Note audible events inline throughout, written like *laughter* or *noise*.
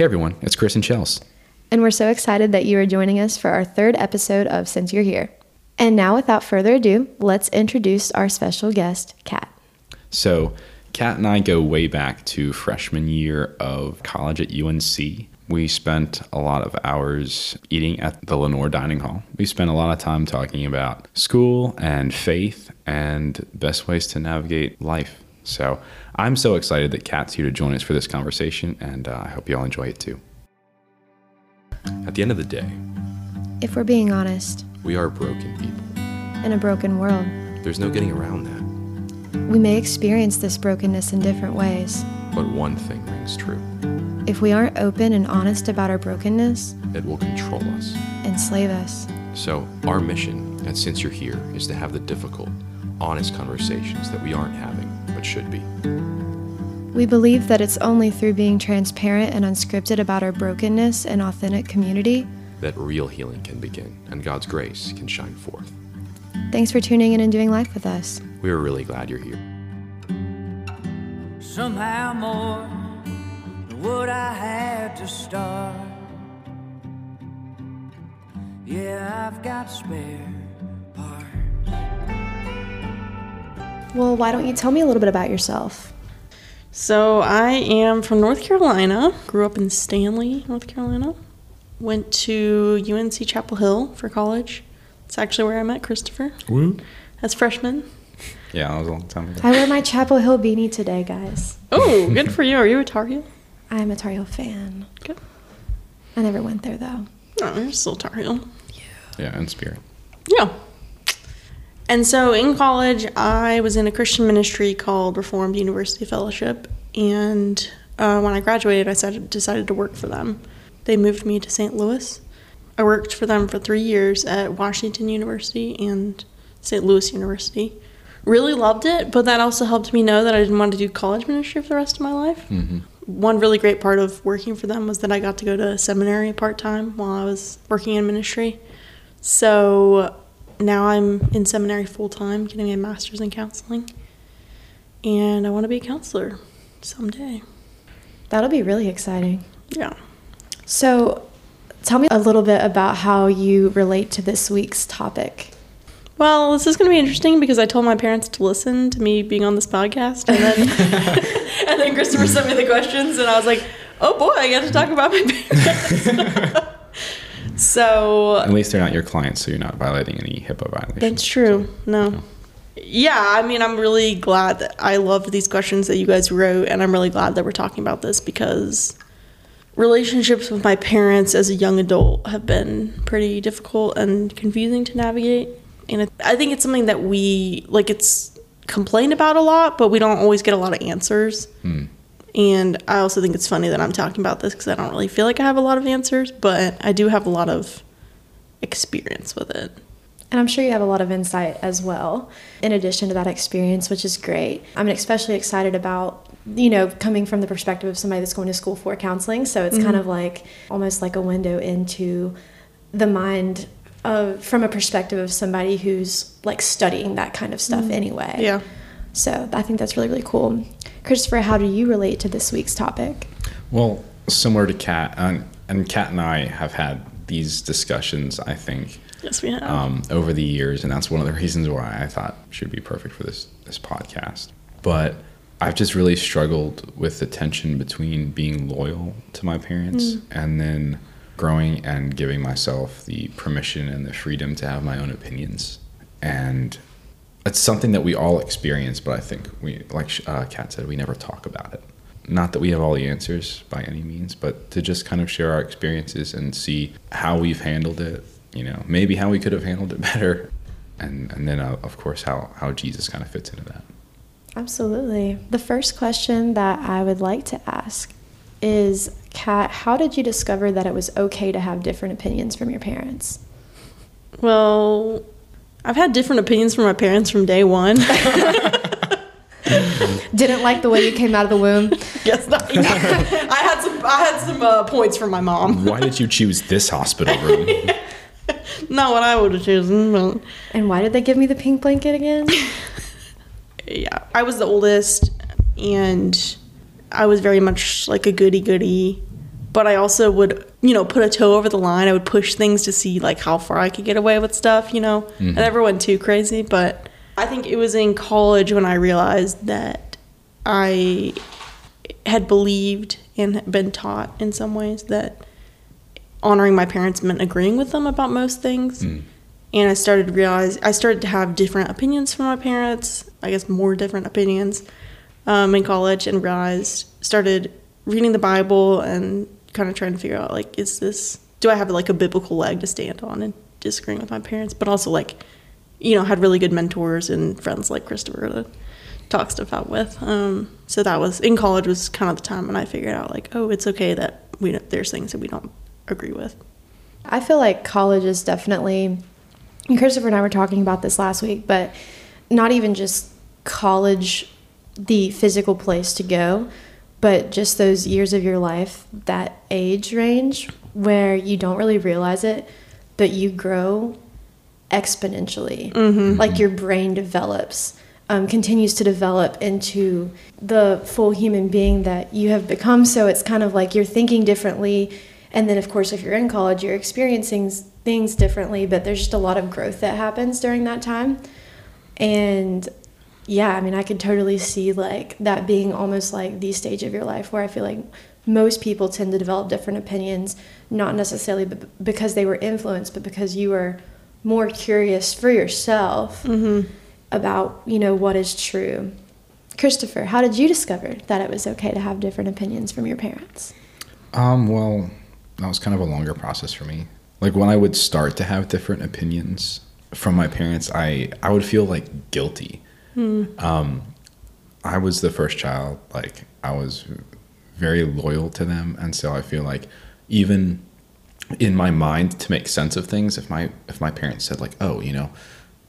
Hey everyone, it's Chris and Chels. And we're so excited that you are joining us for our third episode of Since You're Here. And now, without further ado, let's introduce our special guest, Kat. So, Kat and I go way back to freshman year of college at UNC. We spent a lot of hours eating at the Lenoir Dining Hall. We spent a lot of time talking about school and faith and best ways to navigate life. So, I'm so excited that Kat's here to join us for this conversation, and uh, I hope you all enjoy it too. At the end of the day, If we're being honest, we are broken people. in a broken world, There's no getting around that. we may experience this brokenness in different ways. But one thing rings true If we aren't open and honest about our brokenness, it will control us. enslave us. So, our mission and Since You're Here is to have the difficult, honest conversations that we aren't having, but should be. We believe that it's only through being transparent and unscripted about our brokenness and authentic community. That real healing can begin and God's grace can shine forth. Thanks for tuning in and doing life with us. We are really glad you're here. somehow more than what I had to start. Yeah, I've got spare Well, why don't you tell me a little bit about yourself? So I am from North Carolina. Grew up in Stanley, North Carolina. Went to UNC Chapel Hill for college. It's actually where I met Christopher Woo. as freshman. Yeah, that was a long time ago. I wear my Chapel Hill beanie today, guys. Oh, good for you. Are you a Tar Heel? I'm a Tar Heel fan. Good. I never went there though. No, you're still Tar Heel. Yeah, in spirit. Yeah. And so in college, I was in a Christian ministry called Reformed University Fellowship. And uh, when I graduated, I decided, decided to work for them. They moved me to St. Louis. I worked for them for three years at Washington University and St. Louis University. Really loved it, but that also helped me know that I didn't want to do college ministry for the rest of my life. One really great part of working for them was that I got to go to seminary part time while I was working in ministry. So now I'm in seminary full time, getting a master's in counseling. And I want to be a counselor someday. That'll be really exciting. Yeah. So, tell me a little bit about how you relate to this week's topic. Well, this is going to be interesting because I told my parents to listen to me being on this podcast, and then *laughs* *laughs* and then Christopher sent me the questions, and I was like, "Oh boy, I get to talk about my parents." *laughs* so At least they're not your clients, so you're not violating any HIPAA violations. That's true. No. Yeah, I mean, I'm really glad that I loved these questions that you guys wrote, and I'm really glad that we're talking about this because relationships with my parents as a young adult have been pretty difficult and confusing to navigate. And it, I think it's something that we, like, it's complained about a lot, but we don't always get a lot of answers. Hmm. And I also think it's funny that I'm talking about this because I don't really feel like I have a lot of answers, but I do have a lot of experience with it. And I'm sure you have a lot of insight as well, in addition to that experience, which is great. I'm especially excited about, you know, coming from the perspective of somebody that's going to school for counseling. So it's kind mm-hmm. of like almost like a window into the mind of, from a perspective of somebody who's like studying that kind of stuff mm-hmm. anyway. Yeah. So I think that's really, really cool. Christopher, how do you relate to this week's topic? Well, similar to Kat, and, and Kat and I have had these discussions, I think, Yes, we have. um, over the years, and that's one of the reasons why I thought should be perfect for this this podcast. But I've just really struggled with the tension between being loyal to my parents and then growing and giving myself the permission and the freedom to have my own opinions. And it's something that we all experience, but I think we, like uh, Kat said, we never talk about it. Not that we have all the answers by any means, but to just kind of share our experiences and see how we've handled it. You know, maybe how we could have handled it *laughs* better, and and then uh, of course how how Jesus kind of fits into that. Absolutely. The first question that I would like to ask is Kat, how did you discover that it was okay to have different opinions from your parents? Well, I've had different opinions from my parents from day one. *laughs* Didn't like the way you came out of the womb. *laughs* yes, I, *laughs* I had some. I had some uh, points from my mom. Why did you choose this hospital room? Not what I would have chosen, but And why did they give me the pink blanket again? yeah, I was the oldest, and I was very much like a goody goody but I also would, you know, put a toe over the line. I would push things to see like how far I could get away with stuff, you know. I never went too crazy, but I think it was in college when I realized that I had believed and been taught in some ways that honoring my parents meant agreeing with them about most things. And I started to realize I started to have different opinions from my parents. I guess more different opinions um, in college, and realized started reading the Bible and kind of trying to figure out like, is this do I have like a biblical leg to stand on and disagreeing with my parents, but also like, you know, had really good mentors and friends like Christopher to talk stuff out with. Um, so that was in college was kind of the time when I figured out like, oh, it's okay that we there's things that we don't agree with. I feel like college is definitely, and Christopher and I were talking about this last week, but not even just college, the physical place to go, but just those years of your life, that age range where you don't really realize it, but you grow exponentially. Like your brain develops, um, continues to develop into the full human being that you have become. So it's kind of like you're thinking differently. And then, of course, if you're in college, you're experiencing things differently, but there's just a lot of growth that happens during that time. And yeah, I mean, I could totally see like that being almost like the stage of your life where I feel like most people tend to develop different opinions, not necessarily b- because they were influenced, but because you were more curious for yourself about, you know, what is true. Christopher, how did you discover that it was okay to have different opinions from your parents? Um, well, that was kind of a longer process for me. Like when I would start to have different opinions from my parents, I I would feel like guilty. Um, I was the first child. Like I was very loyal to them, and so I feel like even in my mind to make sense of things, if my if my parents said like, "Oh, you know,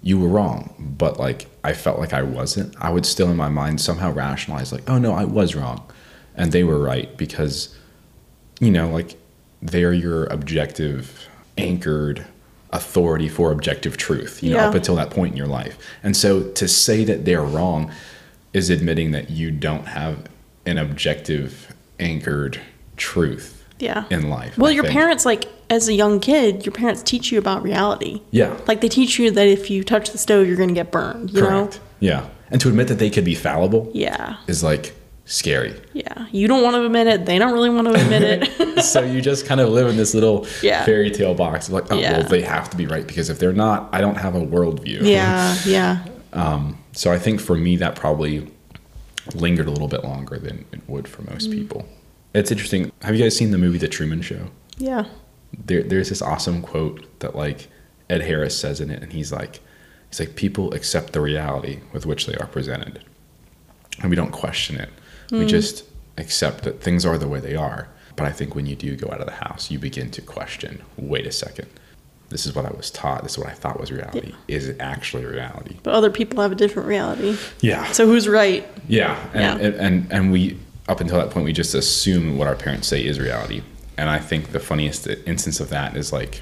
you were wrong," but like I felt like I wasn't, I would still in my mind somehow rationalize like, "Oh no, I was wrong," and they were right because you know, like they're your objective, anchored authority for objective truth, you know, Yeah. up until that point in your life. And so to say that they're wrong is admitting that you don't have an objective, anchored truth Yeah. in life. Well, I your think. parents, like, as a young kid, your parents teach you about reality. Yeah. Like, they teach you that if you touch the stove, you're going to get burned, you Correct. know? Yeah. And to admit that they could be fallible Yeah. is like scary. Yeah. You don't want to admit it. They don't really want to admit it. *laughs* so you just kind of live in this little Yeah. fairy tale box of like, oh, Yeah. well, they have to be right because if they're not, I don't have a worldview. yeah. Yeah. Um, so I think for me, that probably lingered a little bit longer than it would for most Mm. people. It's interesting. Have you guys seen the movie The Truman Show? Yeah. There, there's this awesome quote that like Ed Harris says in it, and he's like, he's like, people accept the reality with which they are presented, and we don't question it. We hmm. just accept that things are the way they are. But I think when you do go out of the house, you begin to question. Wait a second. This is what I was taught. This is what I thought was reality. Is it actually reality? But other people have a different reality. Yeah. So who's right? Yeah, and, Yeah. and and and we up until that point we just assume what our parents say is reality. And I think the funniest instance of that is like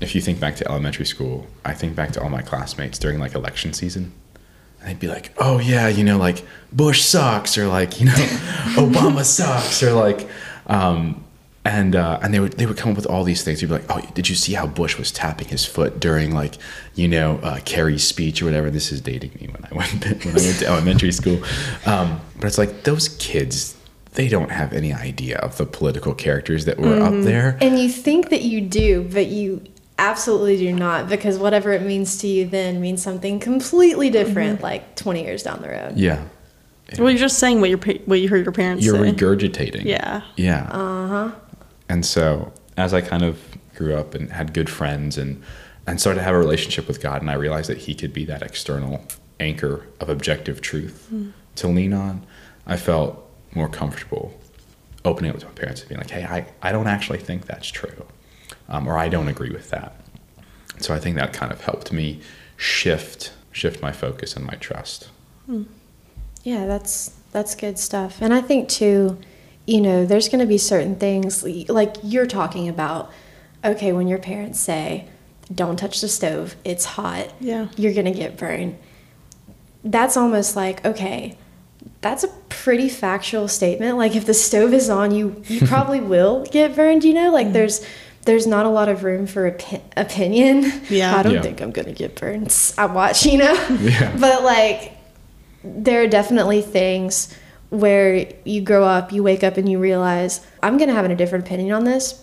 if you think back to elementary school, I think back to all my classmates during like election season. And they'd be like, "Oh yeah, you know, like Bush sucks," or like, you know, *laughs* Obama sucks, or like, um, and uh, and they would they would come up with all these things. You'd be like, "Oh, did you see how Bush was tapping his foot during like, you know, uh, Kerry's speech or whatever?" This is dating me when I went when I went to elementary school. Um, but it's like those kids, they don't have any idea of the political characters that were up there. And you think that you do, but you absolutely do not because whatever it means to you then means something completely different like 20 years down the road. Yeah, Well, you're just saying what your what you heard your parents you're say. regurgitating. Yeah. Yeah. Uh huh. And so as I kind of grew up and had good friends and and started to have a relationship with God, and I realized that He could be that external anchor of objective truth to lean on, I felt more comfortable opening up to my parents and being like, "Hey, I I don't actually think that's true, um, or I don't agree with that." So I think that kind of helped me shift shift my focus and my trust. Yeah, that's that's good stuff. And I think too, you know, there's going to be certain things like you're talking about. Okay, when your parents say, "Don't touch the stove; it's hot," Yeah. you're going to get burned. That's almost like okay, that's a pretty factual statement. Like if the stove is on, you you *laughs* probably will get burned. You know, like there's there's not a lot of room for opi- opinion. *laughs* Yeah. I don't Yeah. think I'm gonna get burned. I watch, you know. *laughs* Yeah. *laughs* But like, there are definitely things where you grow up, you wake up, and you realize I'm gonna have a different opinion on this,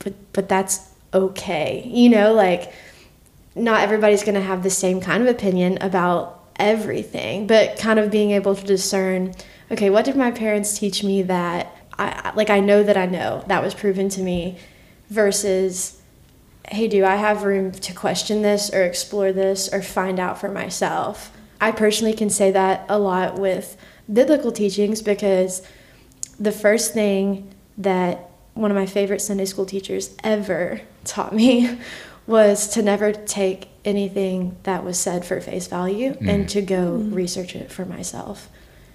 but but that's okay. You know, like not everybody's going to have the same kind of opinion about everything, but kind of being able to discern, okay, what did my parents teach me that I like I know that I know that was proven to me versus hey, do I have room to question this or explore this or find out for myself? I personally can say that a lot with biblical teachings because the first thing that one of my favorite Sunday school teachers ever *laughs* taught me *laughs* was to never take anything that was said for face value and mm. to go mm. research it for myself.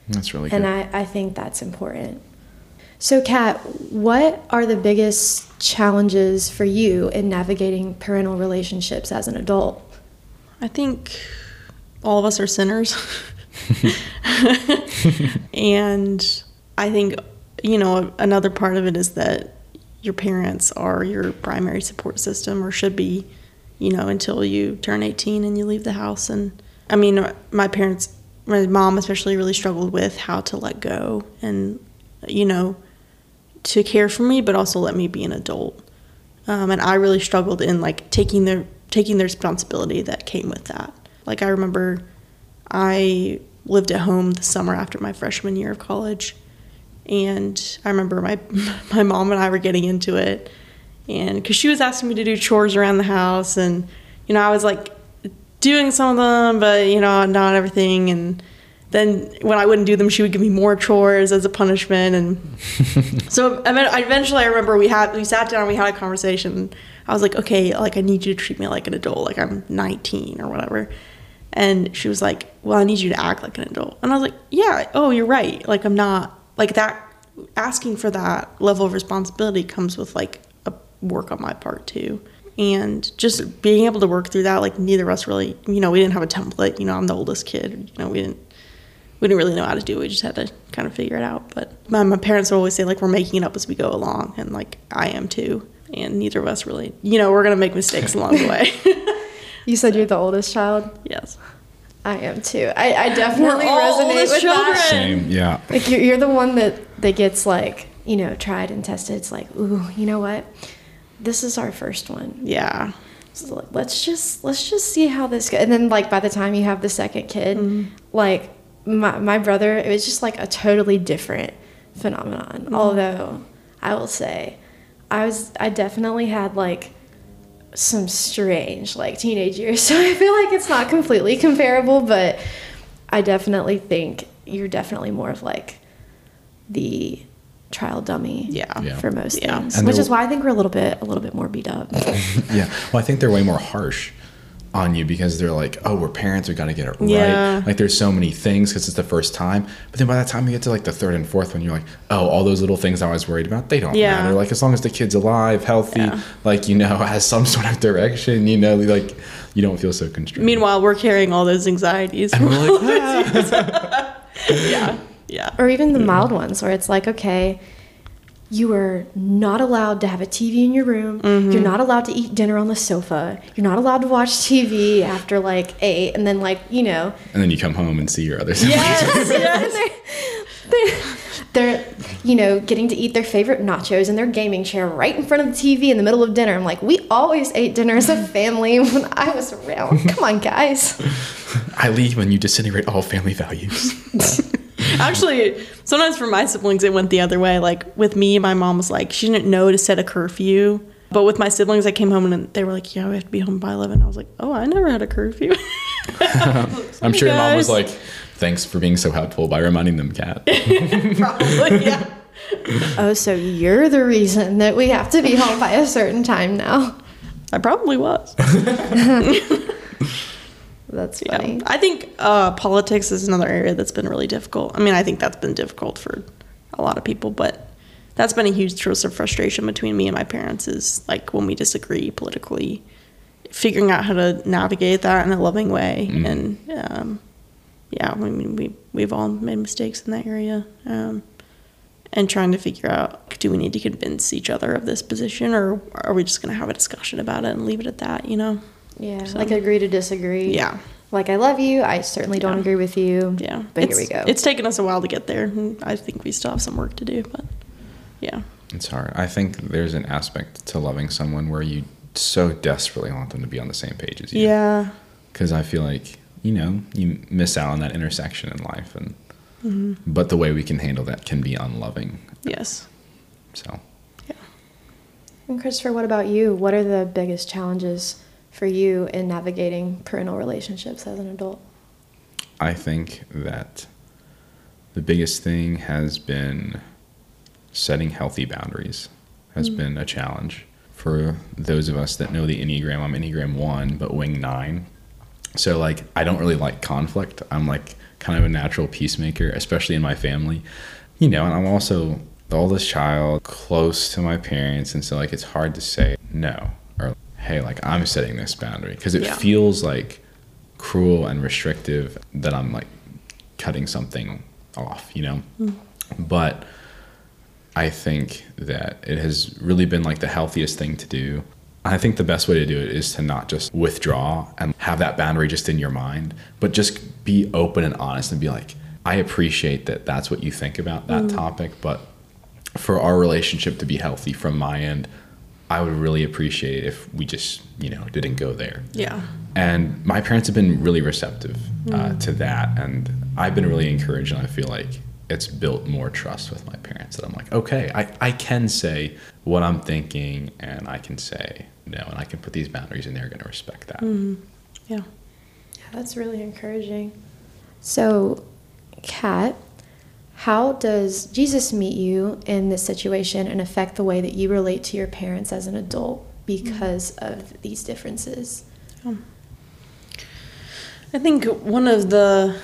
That's really good. And I, I think that's important. So, Kat, what are the biggest challenges for you in navigating parental relationships as an adult? I think all of us are sinners. *laughs* and I think, you know, another part of it is that your parents are your primary support system or should be, you know, until you turn 18 and you leave the house. And I mean, my parents, my mom especially, really struggled with how to let go and, you know, to care for me, but also let me be an adult. Um, and I really struggled in like taking the taking the responsibility that came with that. Like I remember, I lived at home the summer after my freshman year of college, and I remember my *laughs* my mom and I were getting into it, and because she was asking me to do chores around the house, and you know I was like doing some of them, but you know not everything, and then when I wouldn't do them, she would give me more chores as a punishment, and *laughs* so I mean, I- eventually I remember we had we sat down, and we had a conversation. I was like, okay, like I need you to treat me like an adult, like I'm 19 or whatever. And she was like, well, I need you to act like an adult. And I was like, yeah, oh, you're right. Like I'm not like that. Asking for that level of responsibility comes with like a work on my part too. And just being able to work through that, like neither of us really, you know, we didn't have a template. You know, I'm the oldest kid. You know, we didn't we didn't really know how to do it. We just had to kind of figure it out. But my, my parents would always say, like, we're making it up as we go along. And, like, I am too. And neither of us really, you know, we're going to make mistakes along the way. *laughs* You said you're the oldest child. yes. I am too. I, I definitely We're all resonate oldest with that. children. Same. Yeah. Like you're, you're the one that that gets like you know tried and tested. It's like, ooh, you know what? This is our first one. Yeah. So like, let's just let's just see how this goes. And then like by the time you have the second kid, mm-hmm. like my my brother, it was just like a totally different phenomenon. Mm-hmm. Although I will say, I was I definitely had like some strange like teenage years. *laughs* So I feel like it's not completely comparable, but I definitely think you're definitely more of like the trial dummy Yeah. Yeah. for most Yeah. things. And which is why I think we're a little bit a little bit more beat up. *laughs* Yeah. Well, I think they're way more harsh on you because they're like, oh, we're parents, we got to get it Yeah. right. Like, there's so many things because it's the first time. But then by the time you get to like the third and fourth one, you're like, oh, all those little things I was worried about, they don't Yeah. matter. Like, as long as the kid's alive, healthy, Yeah. like, you know, *laughs* has some sort of direction, you know, like, you don't feel so constrained. Meanwhile, we're carrying all those anxieties. and we're like, *laughs* "Ah." *laughs* yeah. Yeah. or even the mild ones where it's like okay you are not allowed to have a tv in your room. Mm-hmm. you're not allowed to eat dinner on the sofa. You're not allowed to watch tv after like eight and then like you know. And then you come home and see your other siblings. *laughs* they're, they're you know getting to eat their favorite nachos in their gaming chair right in front of the tv in the middle of dinner. I'm like we always ate dinner as a family when i was around. Come on guys. *laughs* I leave when you disintegrate all family values. *laughs* *laughs* Actually, sometimes for my siblings, it went the other way. Like with me, my mom was like, she didn't know to set a curfew. But with my siblings, I came home and they were like, yeah, we have to be home by 11. I was like, oh, I never had a curfew. *laughs* I'm sure your mom was like, thanks for being so helpful by reminding them, Kat. *laughs* Probably, yeah. oh so you're the reason that we have to be home by a certain time now I probably was. That's Yeah. funny I think uh, politics is another area that's been really difficult. I mean, I think that's been difficult for a lot of people, but that's been a huge source of frustration between me and my parents is like when we disagree politically, figuring out how to navigate that in a loving way. And um, yeah, I mean, we, we've all made mistakes in that area. Um, and trying to figure out do we need to convince each other of this position or are we just going to have a discussion about it and leave it at that, you know? Yeah, So- like agree to disagree. Yeah. Like I love you. I certainly don't Yeah. agree with you. Yeah. But it's, here we go. It's taken us a while to get there. I think we still have some work to do, but yeah. It's hard. I think there's an aspect to loving someone where you so desperately want them to be on the same page as you. Yeah. Because I feel like, you know, you miss out on that intersection in life. and Mm-hmm. But the way we can handle that can be unloving. Yes. So Yeah. And Christopher, what about you? What are the biggest challenges for you in navigating parental relationships as an adult? I think that the biggest thing has been setting healthy boundaries has mm. been a challenge for those of us that know the Enneagram. I'm Enneagram 1, but wing 9. So like I don't really like conflict. I'm like kind of a natural peacemaker, especially in my family. You know, and I'm also the oldest child, close to my parents, and so like it's hard to say no hey, like I'm setting this boundary because it Yeah. feels like cruel and restrictive that I'm like cutting something off, you know? Hmm. But I think that it has really been like the healthiest thing to do. I think the best way to do it is to not just withdraw and have that boundary just in your mind, but just be open and honest and be like, I appreciate that that's what you think about that hmm. topic, but for our relationship to be healthy from my end, I would really appreciate it if we just, you know, didn't go there Yeah. and my parents have been really receptive uh, to that and i've been really encouraged and i feel like it's built more trust with my parents that i'm like okay i, I can say what i'm thinking and i can say no and i can put these boundaries and they're going to respect that Yeah. Yeah, that's really encouraging. So, Kat, how does Jesus meet you in this situation and affect the way that you relate to your parents as an adult because of these differences? I think one of the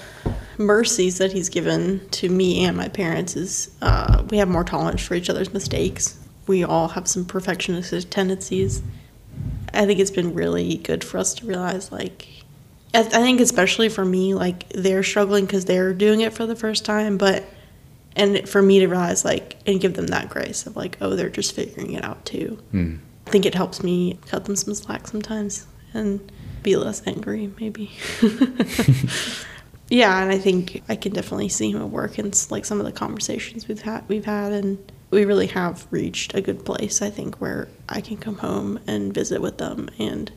mercies that he's given to me and my parents is uh, we have more tolerance for each other's mistakes. We all have some perfectionist tendencies. I think it's been really good for us to realize, like, I, I think especially for me, like, they're struggling because they're doing it for the first time, but, and for me to realize, like, and give them that grace of, like, oh, they're just figuring it out too. Hmm. I think it helps me cut them some slack sometimes and be less angry, maybe. *laughs* *laughs* yeah, and I think I can definitely see him at work in s- like some of the conversations we've had. We've had, and we really have reached a good place. I think where I can come home and visit with them, and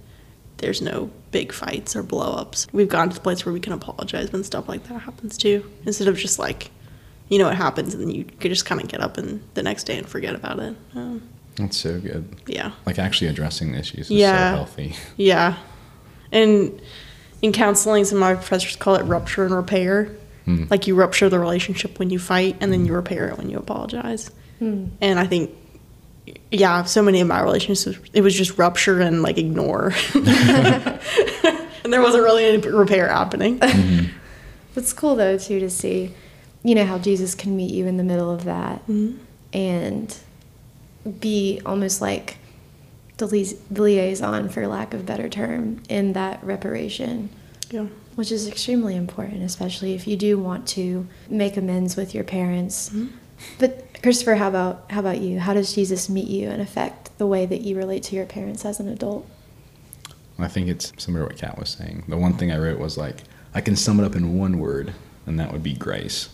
there's no big fights or blow-ups. We've gotten to the place where we can apologize when stuff like that happens too, instead of just like, you know, it happens and then you could just kind of get up and the next day and forget about it. Um, that's so good yeah. like actually addressing the issues is Yeah. so healthy Yeah. And in counseling, some of my professors call it rupture and repair. Hmm. Like you rupture the relationship when you fight, and then you repair it when you apologize. And I think, yeah, so many of my relationships, it was just rupture and like ignore. *laughs* *laughs* and there wasn't really any repair happening. It's cool though too to see, you know, how Jesus can meet you in the middle of that mm-hmm. and be almost like the, lia- the liaison, for lack of a better term, in that reparation, yeah. which is extremely important, especially if you do want to make amends with your parents. Mm-hmm. But Christopher, how about how about you? How does Jesus meet you and affect the way that you relate to your parents as an adult? I think it's similar to what Kat was saying. The one thing I wrote was like, I can sum it up in one word, and that would be grace.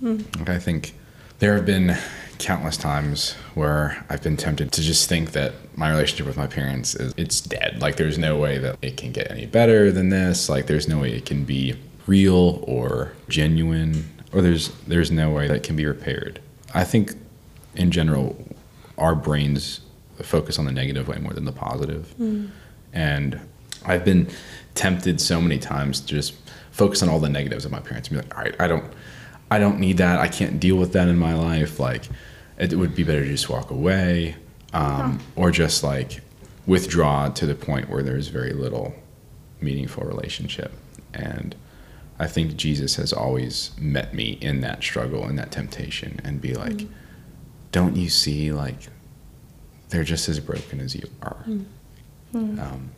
Like, I think there have been countless times where I've been tempted to just think that my relationship with my parents is it's dead. Like there's no way that it can get any better than this. Like there's no way it can be real or genuine or there's there's no way that can be repaired. I think in general our brains focus on the negative way more than the positive. Mm. And I've been tempted so many times to just focus on all the negatives of my parents and be like, all right, I don't, I don't need that. I can't deal with that in my life. Like, it would be better to just walk away, um, or just like withdraw to the point where there's very little meaningful relationship. And I think Jesus has always met me in that struggle and that temptation, and be like, don't you see like they're just as broken as you are um,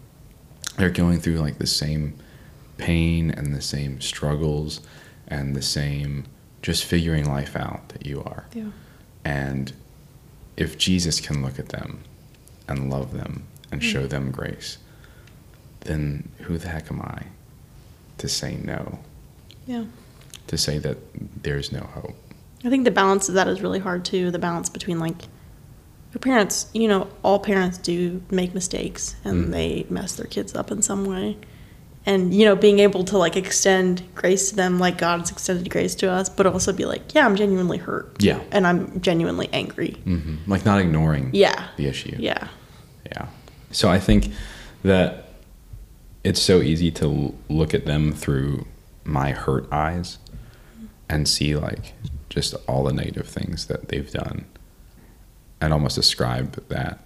they're going through like the same pain and the same struggles and the same just figuring life out that you are. Yeah. And if Jesus can look at them and love them and show them grace, then who the heck am I to say no? Yeah. To say that there's no hope. I think the balance of that is really hard too. The balance between like your parents, you know, all parents do make mistakes and Mm. they mess their kids up in some way. And you know, being able to like extend grace to them like God's extended grace to us, but also be like, yeah, I'm genuinely hurt. Yeah. And I'm genuinely angry. hmm Like not ignoring Yeah. the issue. Yeah. Yeah. So I think that it's so easy to look at them through my hurt eyes and see like just all the negative things that they've done and almost ascribe that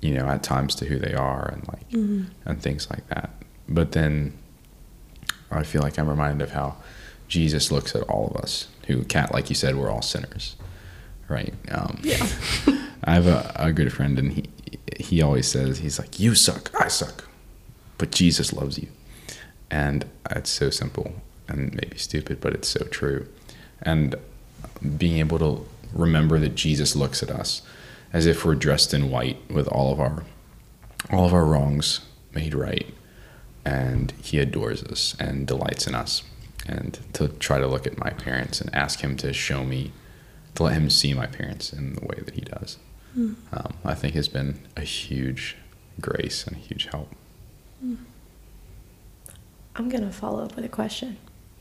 you know at times to who they are and like and things like that but then i feel like i'm reminded of how jesus looks at all of us who Kat like you said we're all sinners right um, Yeah. *laughs* I have a, a good friend, and he he always says he's like, "You suck, I suck, but Jesus loves you," and it's so simple and maybe stupid, but it's so true. And being able to remember that Jesus looks at us as if we're dressed in white with all of our all of our wrongs made right, and He adores us and delights in us. And to try to look at my parents and ask Him to show me, to let Him see my parents in the way that He does um, I think has been a huge grace and a huge help. I'm gonna follow up with a question.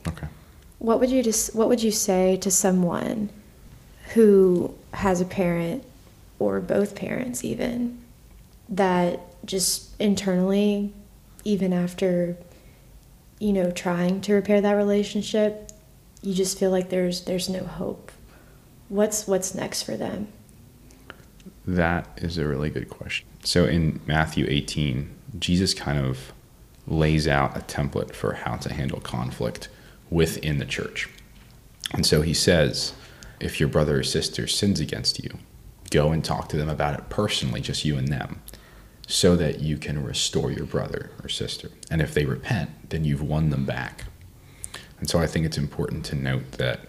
Okay. What would you just what would you say to someone who has a parent or both parents even that just internally even after you know trying to repair that relationship you just feel like there's there's no hope. What's what's next for them? That is a really good question. So in Matthew 18, Jesus kind of lays out a template for how to handle conflict within the church. And so he says, if your brother or sister sins against you, go and talk to them about it personally, just you and them, so that you can restore your brother or sister. And if they repent, then you've won them back. And so I think it's important to note that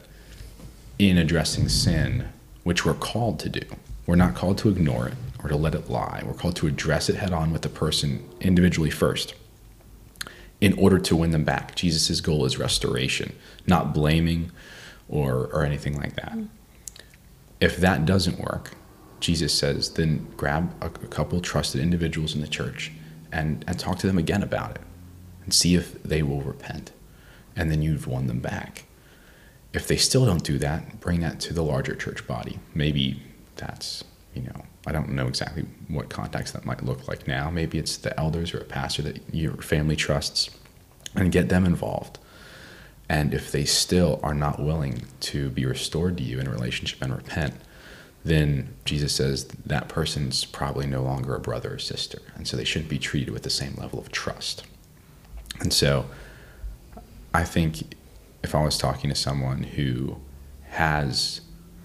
in addressing sin, which we're called to do, we're not called to ignore it or to let it lie. We're called to address it head on with the person individually first in order to win them back. Jesus' goal is restoration, not blaming or, or anything like that. Mm. If that doesn't work, Jesus says, then grab a, a couple trusted individuals in the church and, and talk to them again about it and see if they will repent. And then you've won them back. If they still don't do that, bring that to the larger church body. Maybe that's, you know, I don't know exactly what context that might look like now. Maybe it's the elders or a pastor that your family trusts and get them involved. And if they still are not willing to be restored to you in a relationship and repent, then Jesus says that person's probably no longer a brother or sister. And so they shouldn't be treated with the same level of trust. And so I think if I was talking to someone who has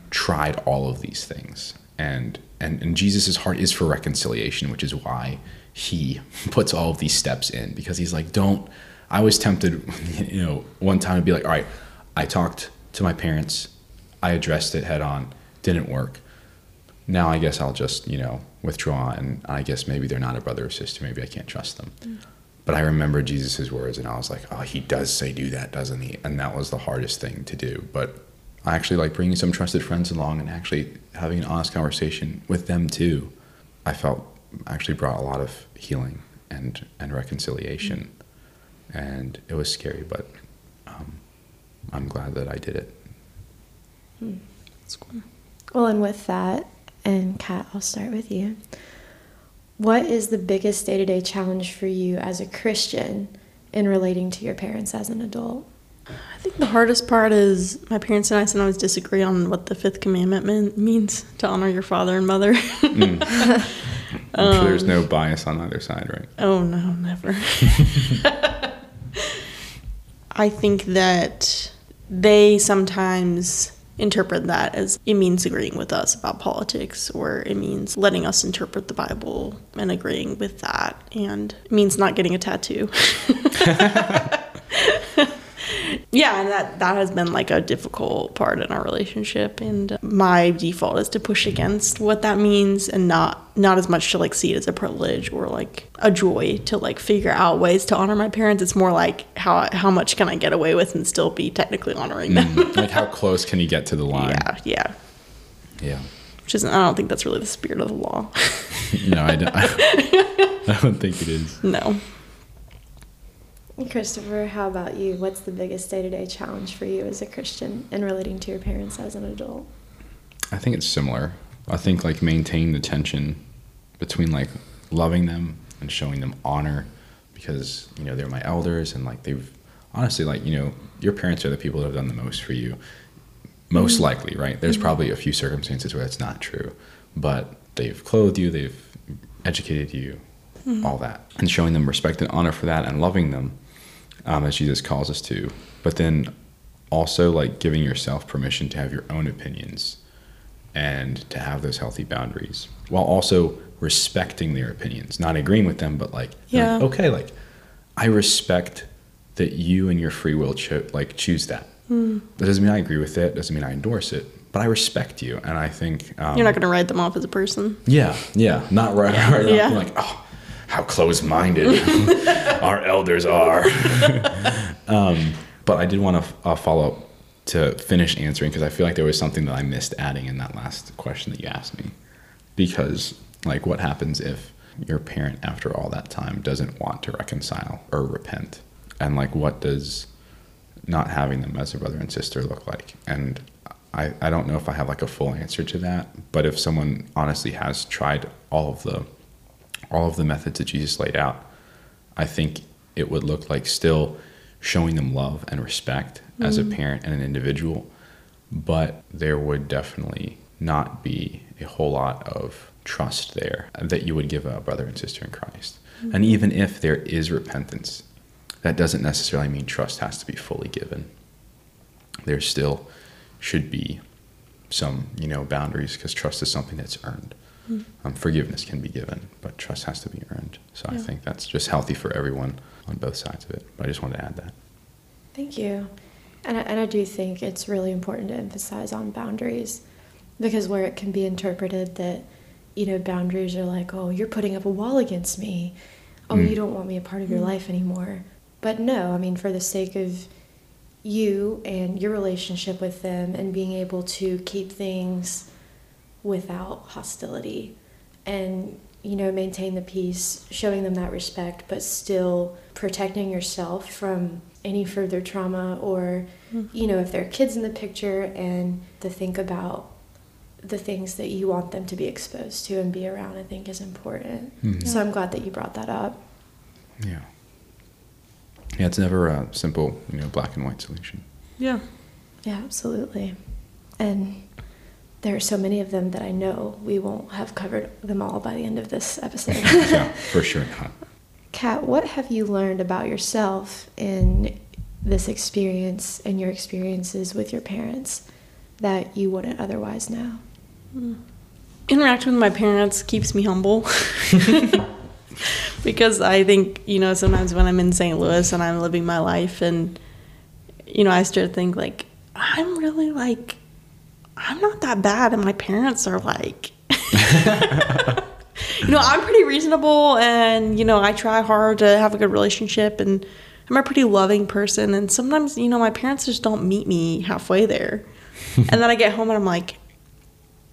tried all of these things and and, and Jesus' heart is for reconciliation, which is why he *laughs* puts all of these steps in because he's like, don't. I was tempted, *laughs* you know, one time to be like, all right, I talked to my parents, I addressed it head on, didn't work. Now I guess I'll just, you know, withdraw and I guess maybe they're not a brother or sister. Maybe I can't trust them. Mm. But I remember Jesus' words and I was like, oh, he does say do that, doesn't he? And that was the hardest thing to do. But I actually like bringing some trusted friends along and actually having an honest conversation with them too. I felt actually brought a lot of healing and, and reconciliation. Mm. And it was scary, but um, I'm glad that I did it. Hmm. That's cool. Well, and with that, and Kat, I'll start with you. What is the biggest day to day challenge for you as a Christian in relating to your parents as an adult? I think the hardest part is my parents and I sometimes disagree on what the fifth commandment mean, means to honor your father and mother. Mm. *laughs* I'm sure there's no um, bias on either side, right? Oh no, never. *laughs* *laughs* I think that they sometimes interpret that as it means agreeing with us about politics or it means letting us interpret the Bible and agreeing with that and it means not getting a tattoo. *laughs* *laughs* yeah, and that that has been like a difficult part in our relationship. And my default is to push against what that means, and not not as much to like see it as a privilege or like a joy to like figure out ways to honor my parents. It's more like how how much can I get away with and still be technically honoring them. Mm, like how close can you get to the *laughs* line? yeah, yeah. Yeah. Which isn't. I don't think that's really the spirit of the law. *laughs* No, I don't, I don't think it is. *laughs* no. Christopher, how about you? What's the biggest day to day challenge for you as a Christian in relating to your parents as an adult? I think it's similar. I think like maintaining the tension between like loving them and showing them honor because you know they're my elders and like they've honestly like you know your parents are the people that have done the most for you most mm-hmm. likely right there's mm-hmm. probably a few circumstances where that's not true but they've clothed you they've educated you mm-hmm. all that and showing them respect and honor for that and loving them um, as jesus calls us to but then also like giving yourself permission to have your own opinions and to have those healthy boundaries while also respecting their opinions not agreeing with them but like, Yeah. like, okay like i respect that you and your free will cho- like choose that that doesn't mean i agree with it doesn't mean i endorse it but i respect you and i think um, You're not going to write them off as a person. yeah yeah not right, *laughs* right Yeah. off, like oh how close-minded *laughs* our elders are. *laughs* Um, but i did want to uh, follow up to finish answering because i feel like there was something that i missed adding in that last question that you asked me. Because like what happens if your parent after all that time doesn't want to reconcile or repent? And like what does not having them as a brother and sister look like? And I, I don't know if i have like a full answer to that but if someone honestly has tried all of the all of the methods that jesus laid out i think it would look like still showing them love and respect as a mm-hmm. parent and an individual but there would definitely not be a whole lot of trust there that you would give a brother and sister in Christ. Mm-hmm. And even if there is repentance, that doesn't necessarily mean trust has to be fully given. There still should be some, you know, boundaries because trust is something that's earned. Um, forgiveness can be given, but trust has to be earned. So I think that's just healthy for everyone on both sides of it. But I just wanted to add that. Thank you. And I, and I do think it's really important to emphasize on boundaries because where it can be interpreted that, you know, boundaries are like, oh, you're putting up a wall against me. Oh, Mm. you don't want me a part of your life anymore. But no, I mean, for the sake of you and your relationship with them and being able to keep things without hostility and you know maintain the peace showing them that respect but still protecting yourself from any further trauma or you know if there are kids in the picture and to think about the things that you want them to be exposed to and be around i think is important Mhm. so i'm glad that you brought that up Yeah. Yeah, it's never a simple, you know, black and white solution. Yeah. yeah absolutely and there are so many of them that i know we won't have covered them all by the end of this episode *laughs* yeah, *laughs* for sure not. Kat, what have you learned about yourself in this experience and your experiences with your parents that you wouldn't otherwise know? Hmm. interacting with my parents keeps me humble *laughs* because I think you know sometimes when I'm in St. Louis and I'm living my life and you know I start to think like I'm really like I'm not that bad and my parents are like *laughs* you know I'm pretty reasonable and you know I try hard to have a good relationship and I'm a pretty loving person and sometimes you know my parents just don't meet me halfway there *laughs* and then I get home and I'm like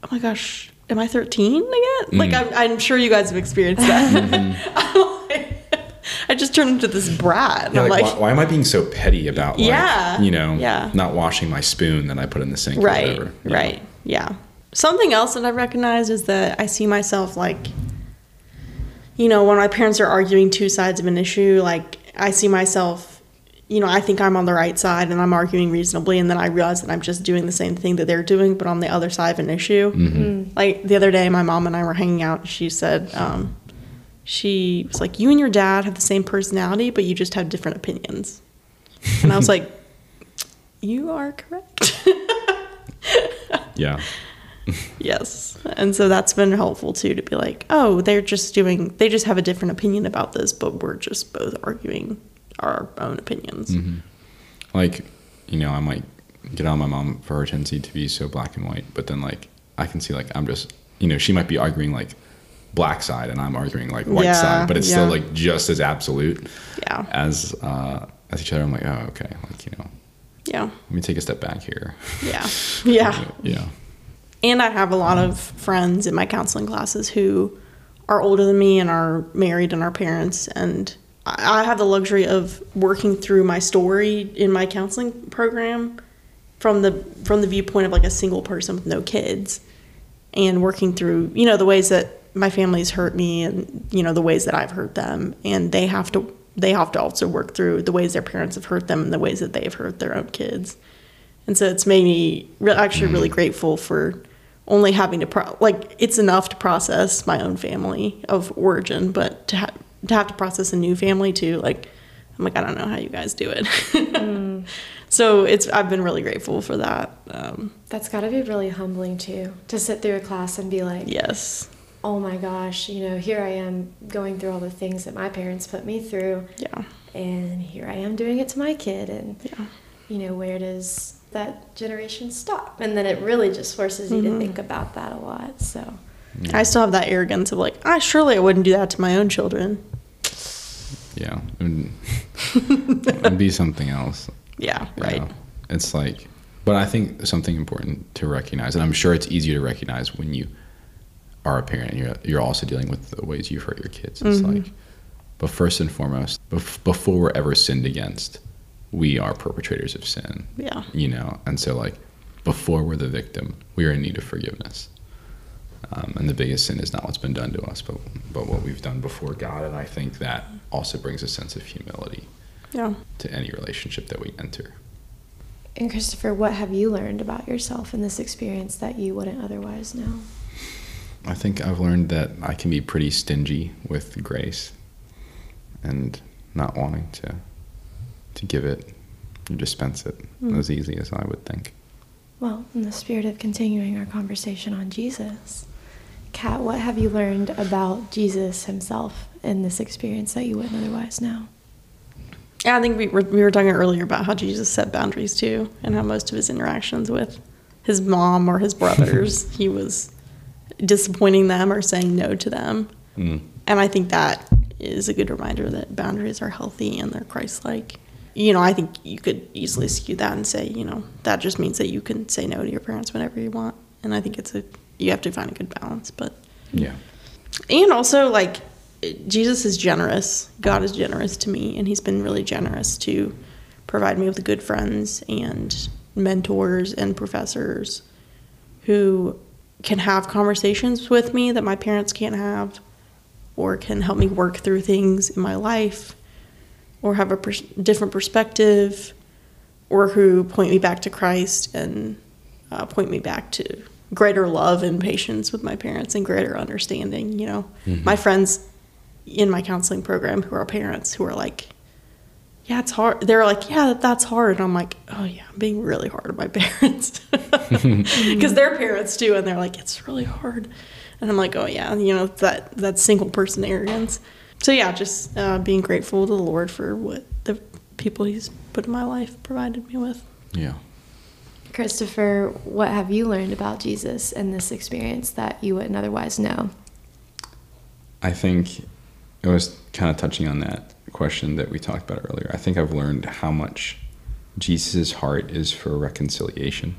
oh my gosh, am I 13 again? Like, mm. I'm, I'm sure you guys have experienced that. I mm-hmm. *laughs* just turned into this brat. And Yeah, I'm like, like, why, why am I being so petty about, like, Yeah. you know, Yeah. not washing my spoon that I put in the sink or right, whatever? you know? right, yeah. Something else that I've recognized is that I see myself like, you know, when my parents are arguing two sides of an issue, like, I see myself, you know, I think I'm on the right side and I'm arguing reasonably, and then I realize that I'm just doing the same thing that they're doing, but on the other side of an issue. Mm-hmm. Like the other day, my mom and I were hanging out. And she said, um, she was like, "You and your dad have the same personality, but you just have different opinions." And I was like, *laughs* "You are correct." Yeah. *laughs* yes, and so that's been helpful too to be like, "Oh, they're just doing. They just have a different opinion about this, but we're just both arguing our own opinions. Mm-hmm. like you know i might get on my mom for her tendency to be so black and white but then like i can see like i'm just you know she might be arguing like black side and i'm arguing like white Yeah, side but it's still like just as absolute Yeah. as uh as each other i'm like oh okay like you know Yeah. let me take a step back here Yeah. Yeah. *laughs* yeah And I have a lot of friends in my counseling classes who are older than me and are married and are parents. And I have the luxury of working through my story in my counseling program from the from the viewpoint of like a single person with no kids and working through, you know, the ways that my family's hurt me and, you know, the ways that I've hurt them. And they have to they have to also work through the ways their parents have hurt them and the ways that they've hurt their own kids. And so it's made me re- actually really grateful for only having to pro- like it's enough to process my own family of origin, but to ha- to have to process a new family too, like I'm like I don't know how you guys do it. *laughs* So it's I've been really grateful for that. Um, That's got to be really humbling too, to sit through a class and be like, yes, oh my gosh, you know, here I am going through all the things that my parents put me through, yeah, and here I am doing it to my kid, and yeah, you know, where does that generation stop? And then it really just forces you Mhm. to think about that a lot. So, I still have that arrogance of like I surely I wouldn't do that to my own children. yeah it would, it would be something else *laughs* Yeah, you right. know? It's like, but I think something important to recognize, and I'm sure it's easier to recognize when you are a parent. You're you're also dealing with the ways you've hurt your kids. It's Mhm. like, but first and foremost, bef- before we're ever sinned against, we are perpetrators of sin. Yeah, You know, and so like, before we're the victim, we are in need of forgiveness. Um, and the biggest sin is not what's been done to us, but but what we've done before God. And I think that also brings a sense of humility yeah. to any relationship that we enter. and Christopher, what have you learned about yourself in this experience that you wouldn't otherwise know? I think I've learned that I can be pretty stingy with grace and not wanting to to give it or dispense it Mm. as easy as I would think. Well, in the spirit of continuing our conversation on Jesus, Kat, what have you learned about Jesus himself in this experience that you wouldn't otherwise know? Yeah, I think we were, we were talking earlier about how Jesus set boundaries too, and how most of his interactions with his mom or his brothers, *laughs* he was disappointing them or saying no to them. Mm. And I think that is a good reminder that boundaries are healthy and they're Christ like. You know, I think you could easily skew that and say, you know, that just means that you can say no to your parents whenever you want. And I think it's a, you have to find a good balance. But, Yeah. and also, like, Jesus is generous. God is generous to me, and He's been really generous to provide me with good friends and mentors and professors who can have conversations with me that my parents can't have, or can help me work through things in my life, or have a pers- different perspective, or who point me back to Christ and uh, point me back to greater love and patience with my parents and greater understanding. You know, my friends in my counseling program who are parents who are like, yeah, it's hard. They're like, yeah, that's hard. And I'm like, oh, yeah, I'm being really hard on my *laughs* parents. *laughs* Because they're parents too. And they're like, it's really hard. And I'm like, oh, yeah, you know, that, that single person arrogance. So, yeah, just uh, being grateful to the Lord for what the people He's put in my life provided me with. Yeah. Christopher, what have you learned about Jesus in this experience that you wouldn't otherwise know? I think it was kind of touching on that question that we talked about earlier. I think I've learned how much Jesus' heart is for reconciliation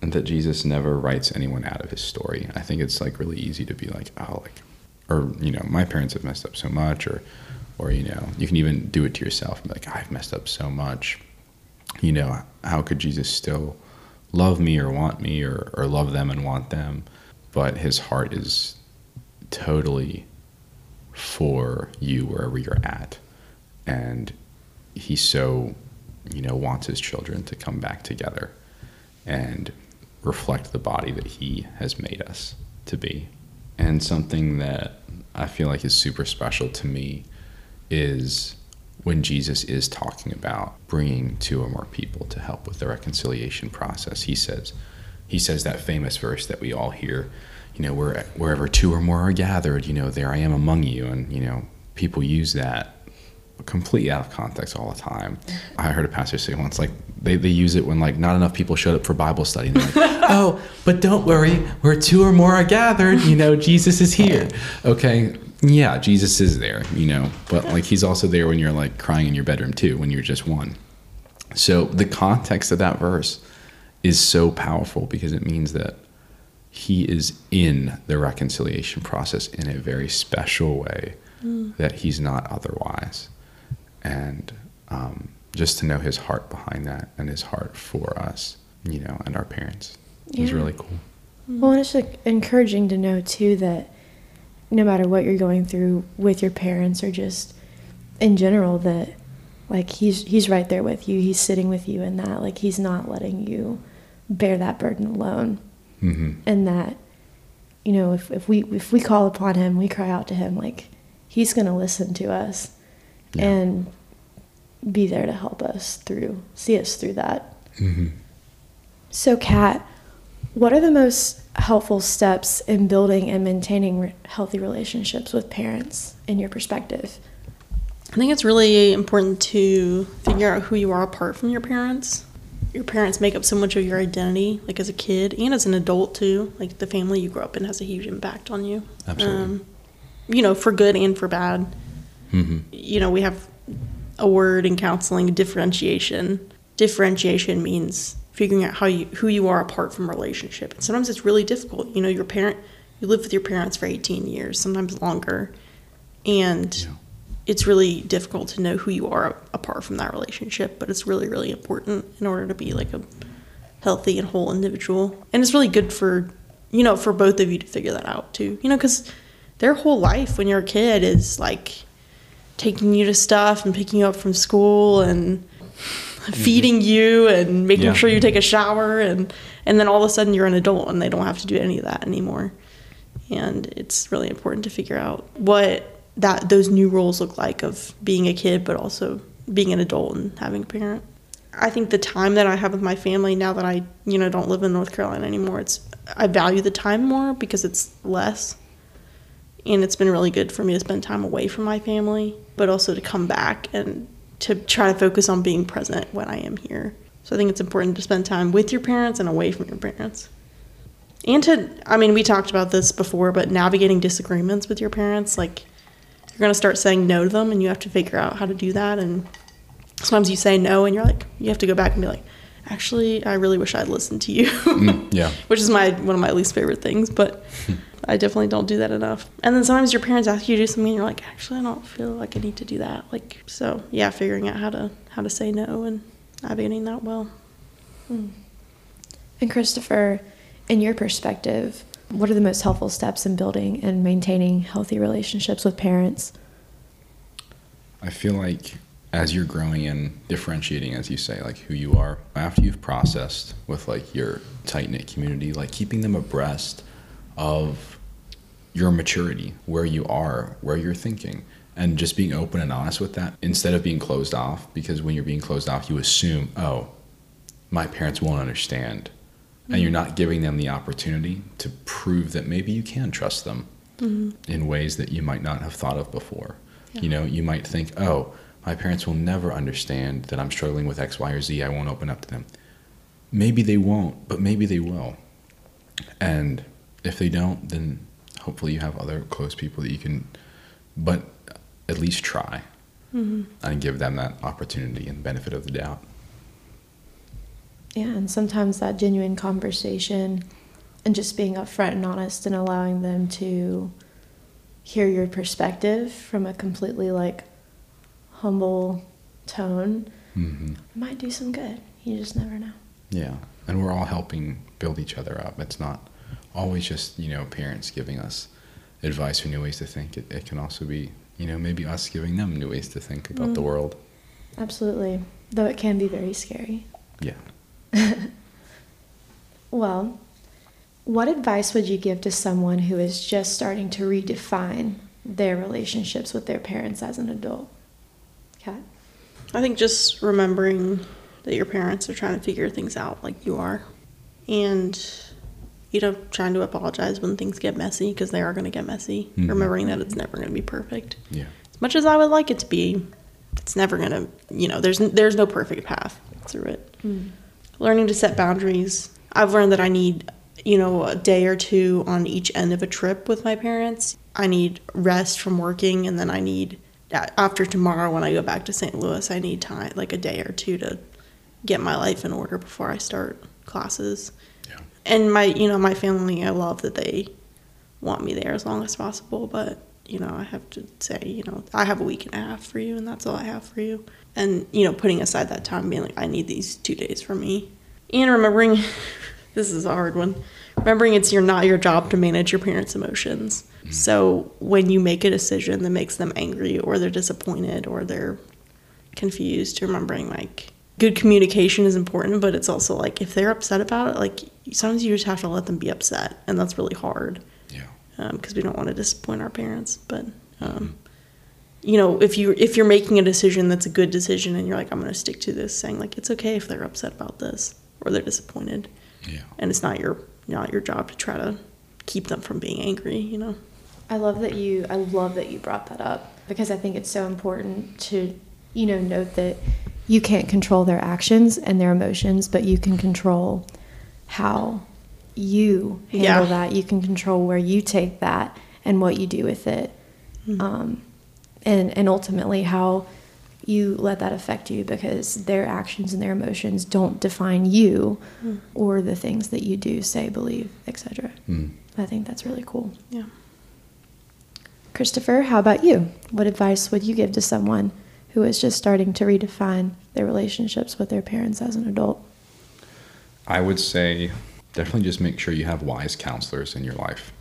and that Jesus never writes anyone out of his story. I think it's like really easy to be like, oh, like, or, you know, my parents have messed up so much, or, or, you know, you can even do it to yourself and be like, I've messed up so much. You know, how could Jesus still love me or want me or, or love them and want them? But his heart is totally for you wherever you're at. And he so, you know, wants his children to come back together and reflect the body that he has made us to be. And something that I feel like is super special to me is when Jesus is talking about bringing two or more people to help with the reconciliation process. He says, he says that famous verse that we all hear, you know, where, wherever two or more are gathered, you know, there I am among you. And, you know, people use that completely out of context all the time. I heard a pastor say once, like they, they use it when like not enough people showed up for Bible study. And they're like, *laughs* oh, but don't worry, where two or more are gathered, you know, Jesus is here. Okay, yeah, Jesus is there, you know, but like he's also there when you're like crying in your bedroom too, when you're just one. So the context of that verse is so powerful because it means that he is in the reconciliation process in a very special way that he's not otherwise. And um, just to know his heart behind that and his heart for us, you know, and our parents is really cool. Well, and it's like encouraging to know too that no matter what you're going through with your parents or just in general, that like he's he's right there with you. He's sitting with you in that. Like he's not letting you bear that burden alone. Hmm And that, you know, if, if we if we call upon him, we cry out to him, like he's gonna listen to us Yeah. and be there to help us through, see us through that. hmm So, Kat, what are the most helpful steps in building and maintaining re- healthy relationships with parents in your perspective? I think it's really important to figure out who you are apart from your parents. Your parents make up so much of your identity, like as a kid and as an adult too. Like the family you grow up in has a huge impact on you. Absolutely. you know, for good and for bad. hmm You know, we have a word in counseling, differentiation. Differentiation means figuring out how you who you are apart from relationship. And sometimes it's really difficult. You know, your parent you live with your parents for 18 years, sometimes longer. And Yeah. It's really difficult to know who you are apart from that relationship, but it's really, really important in order to be like a healthy and whole individual. And it's really good for, you know, for both of you to figure that out too. You know, because their whole life when you're a kid is like taking you to stuff and picking you up from school and mm-hmm. feeding you and making Yeah. sure you take a mm-hmm. shower and and then all of a sudden you're an adult and they don't have to do any of that anymore and it's really important to figure out what that those new roles look like of being a kid but also being an adult and having a parent. I think the time that i have with my family now that i you know don't live in north carolina anymore it's i value the time more because it's less. And it's been really good for me to spend time away from my family but also to come back and to try to focus on being present when i am here. So i think it's important to spend time with your parents and away from your parents. And to i mean we talked about this before but navigating disagreements with your parents like you're going to start saying no to them and you have to figure out how to do that and sometimes you say no and you're like you have to go back and be like actually i really wish i'd listened to you. Mm, yeah. *laughs* which is my one of my least favorite things but i definitely don't do that enough. And then sometimes your parents ask you to do something and you're like actually i don't feel like i need to do that. Like so yeah figuring out how to how to say no and navigating that well. And Christopher, in your perspective, what are the most helpful steps in building and maintaining healthy relationships with parents? I feel like as you're growing and differentiating, as you say, like who you are, after you've processed with like your tight knit community, like keeping them abreast of your maturity, where you are, where you're thinking, and just being open and honest with that instead of being closed off. Because when you're being closed off, you assume, oh, my parents won't understand. And you're not giving them the opportunity to prove that maybe you can trust them mm-hmm. in ways that you might not have thought of before. You know, you might think, oh, my parents will never understand that I'm struggling with X, Y, or Z. I won't open up to them. Maybe they won't, but maybe they will. And if they don't, then hopefully you have other close people that you can, but at least try mm-hmm. and give them that opportunity and benefit of the doubt. Yeah, and sometimes that genuine conversation and just being upfront and honest and allowing them to hear your perspective from a completely like humble tone hmm might do some good. You just never know. Yeah, and we're all helping build each other up. It's not always just you know parents giving us advice or new ways to think. It, it can also be you know maybe us giving them new ways to think about the world. Absolutely. Though it can be very scary. Yeah. *laughs* Well, what advice would you give to someone who is just starting to redefine their relationships with their parents as an adult? Kat? I think just remembering that your parents are trying to figure things out like you are. And, you know, trying to apologize when things get messy because they are going to get messy. Mhm. Remembering that it's never going to be perfect. Yeah. As much as I would like it to be, it's never gonna, you know, there's there's no perfect path through it. Learning to set boundaries. I've learned that I need, you know, a day or two on each end of a trip with my parents. I need rest from working, and then I need after tomorrow when I go back to St. Louis, I need time, like a day or two to get my life in order before I start classes. Yeah. And my, you know, my family, I love that they want me there as long as possible, but you know, I have to say, you know, I have a week and a half for you, and that's all I have for you. And you know, putting aside that time, being like, I need these two days for me, and remembering, *laughs* this is a hard one. Remembering it's your not your job to manage your parents' emotions. Mm-hmm. So when you make a decision that makes them angry, or they're disappointed, or they're confused, remembering like good communication is important, but it's also like if they're upset about it, like sometimes you just have to let them be upset, and that's really hard Yeah. Um, because we don't want to disappoint our parents. But um, mm-hmm. You know, if you if you're making a decision that's a good decision, and you're like, I'm going to stick to this, saying like it's okay if they're upset about this or they're disappointed, Yeah. and it's not your not your job to try to keep them from being angry. You know. I love that you I love that you brought that up because I think it's so important to you know note that you can't control their actions and their emotions, but you can control how you handle Yeah. that. You can control where you take that and what you do with it, um, and and ultimately how you let that affect you because their actions and their emotions don't define you or the things that you do, say, believe, etc. Mm. I think that's really cool. Yeah. Christopher, how about you? What advice would you give to someone who is just starting to redefine their relationships with their parents as an adult? I would say definitely just make sure you have wise counselors in your life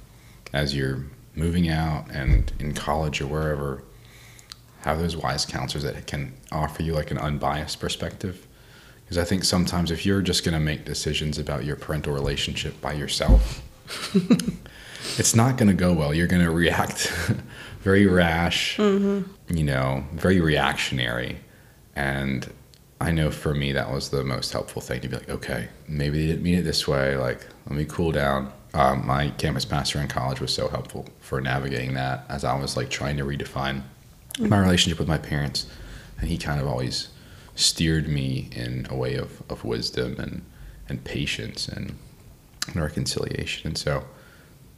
as you're moving out and in college or wherever. Have those wise counselors that can offer you like an unbiased perspective. Because I think sometimes if you're just going to make decisions about your parental relationship by yourself, *laughs* it's not going to go well. You're going to react *laughs* very rash, you know, very reactionary. And I know for me, that was the most helpful thing to be like, okay, maybe they didn't mean it this way. Like, let me cool down. Um, my campus pastor in college was so helpful for navigating that as I was like trying to redefine my relationship with my parents. And he kind of always steered me in a way of, of wisdom and, and patience and, and reconciliation. And so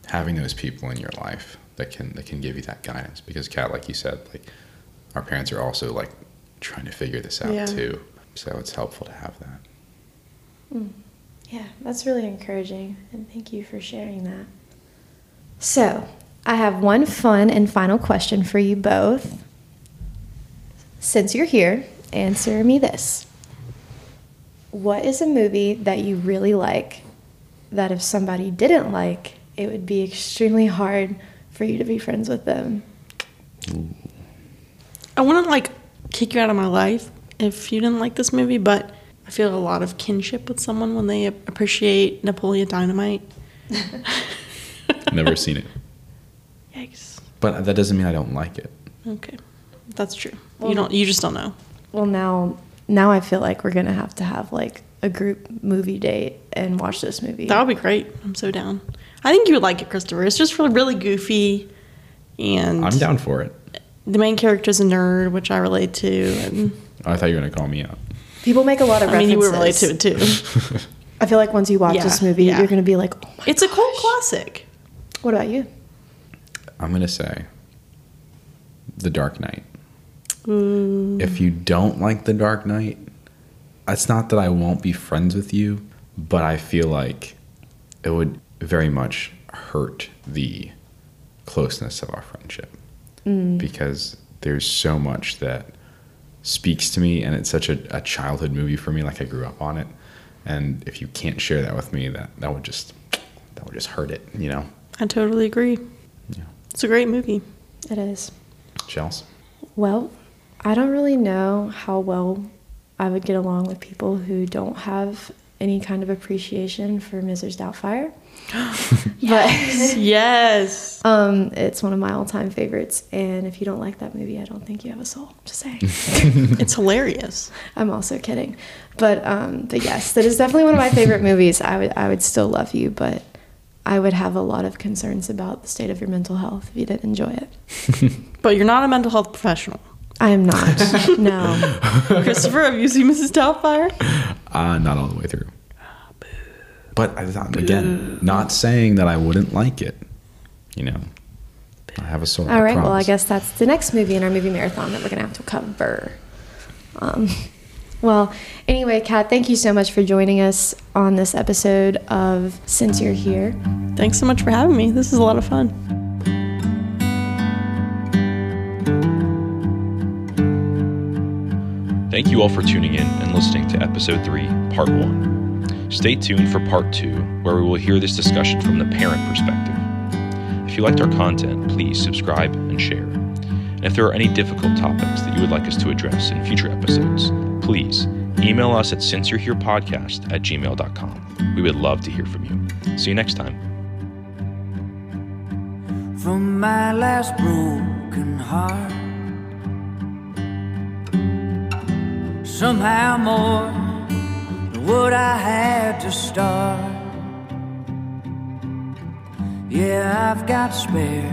having those people in your life that can that can give you that guidance because kat like you said like our parents are also like trying to figure this out Yeah. too so it's helpful to have that mm. Yeah, that's really encouraging, and thank you for sharing that. So, I have one fun and final question for you both. Since you're here, answer me this What is a movie that you really like that if somebody didn't like, it would be extremely hard for you to be friends with them? I want to like kick you out of my life if you didn't like this movie, but I feel a lot of kinship with someone when they appreciate Napoleon Dynamite. never seen it *laughs* Yikes. but that doesn't mean i don't like it Okay, that's true. Well- you don't. You just don't know. Well, now now I feel like we're going to have to have like a group movie date and watch this movie. That would be great. I'm so down. I think you would like it, Christopher. It's just really, really goofy, and i'm down for it the main character is a nerd, which I relate to, and i thought you were going to call me out People make a lot of I mean, you references. would relate to it too. *laughs* I feel like once you watch Yeah, this movie, yeah. you're going to be like, oh my it's a cult classic. What about you? i'm going to say the dark knight Mm, if you don't like the dark knight it's not that i won't be friends with you but i feel like it would very much hurt the closeness of our friendship. Because there's so much that speaks to me and it's such a, a childhood movie for me like i grew up on it. And if you can't share that with me that that would just that would just hurt it you know? I totally agree. yeah. It's a great movie. It is. shells Well, I don't really know how well I would get along with people who don't have any kind of appreciation for Mrs. Doubtfire. *gasps* Yes. *laughs* yes. Um, it's one of my all-time favorites, and if you don't like that movie, I don't think you have a soul. Just saying. *laughs* It's hilarious. I'm also kidding, but um, but yes, that is definitely one of my favorite movies. I would I would still love you, but I would have a lot of concerns about the state of your mental health if you didn't enjoy it. *laughs* But you're not a mental health professional. I am not. *laughs* no. Christopher, have you seen Mrs. Doubtfire? Uh, not all the way through. But I thought, again, not saying that I wouldn't like it. You know, I have a soul. All right. Well, I guess that's the next movie in our movie marathon that we're going to have to cover. Um, well, anyway, Kat, thank you so much for joining us on this episode of Since You're Here. Thanks so much for having me. This is a lot of fun. Thank you all for tuning in and listening to episode 3, part 1. Stay tuned for part 2, where we will hear this discussion from the parent perspective. If you liked our content, please subscribe and share. And if there are any difficult topics that you would like us to address in future episodes, please email us at sinceyourherepodcast at gmail.com. We would love to hear from you. See you next time. from my last broken heart. Somehow more than what I had to start. Yeah, I've got spare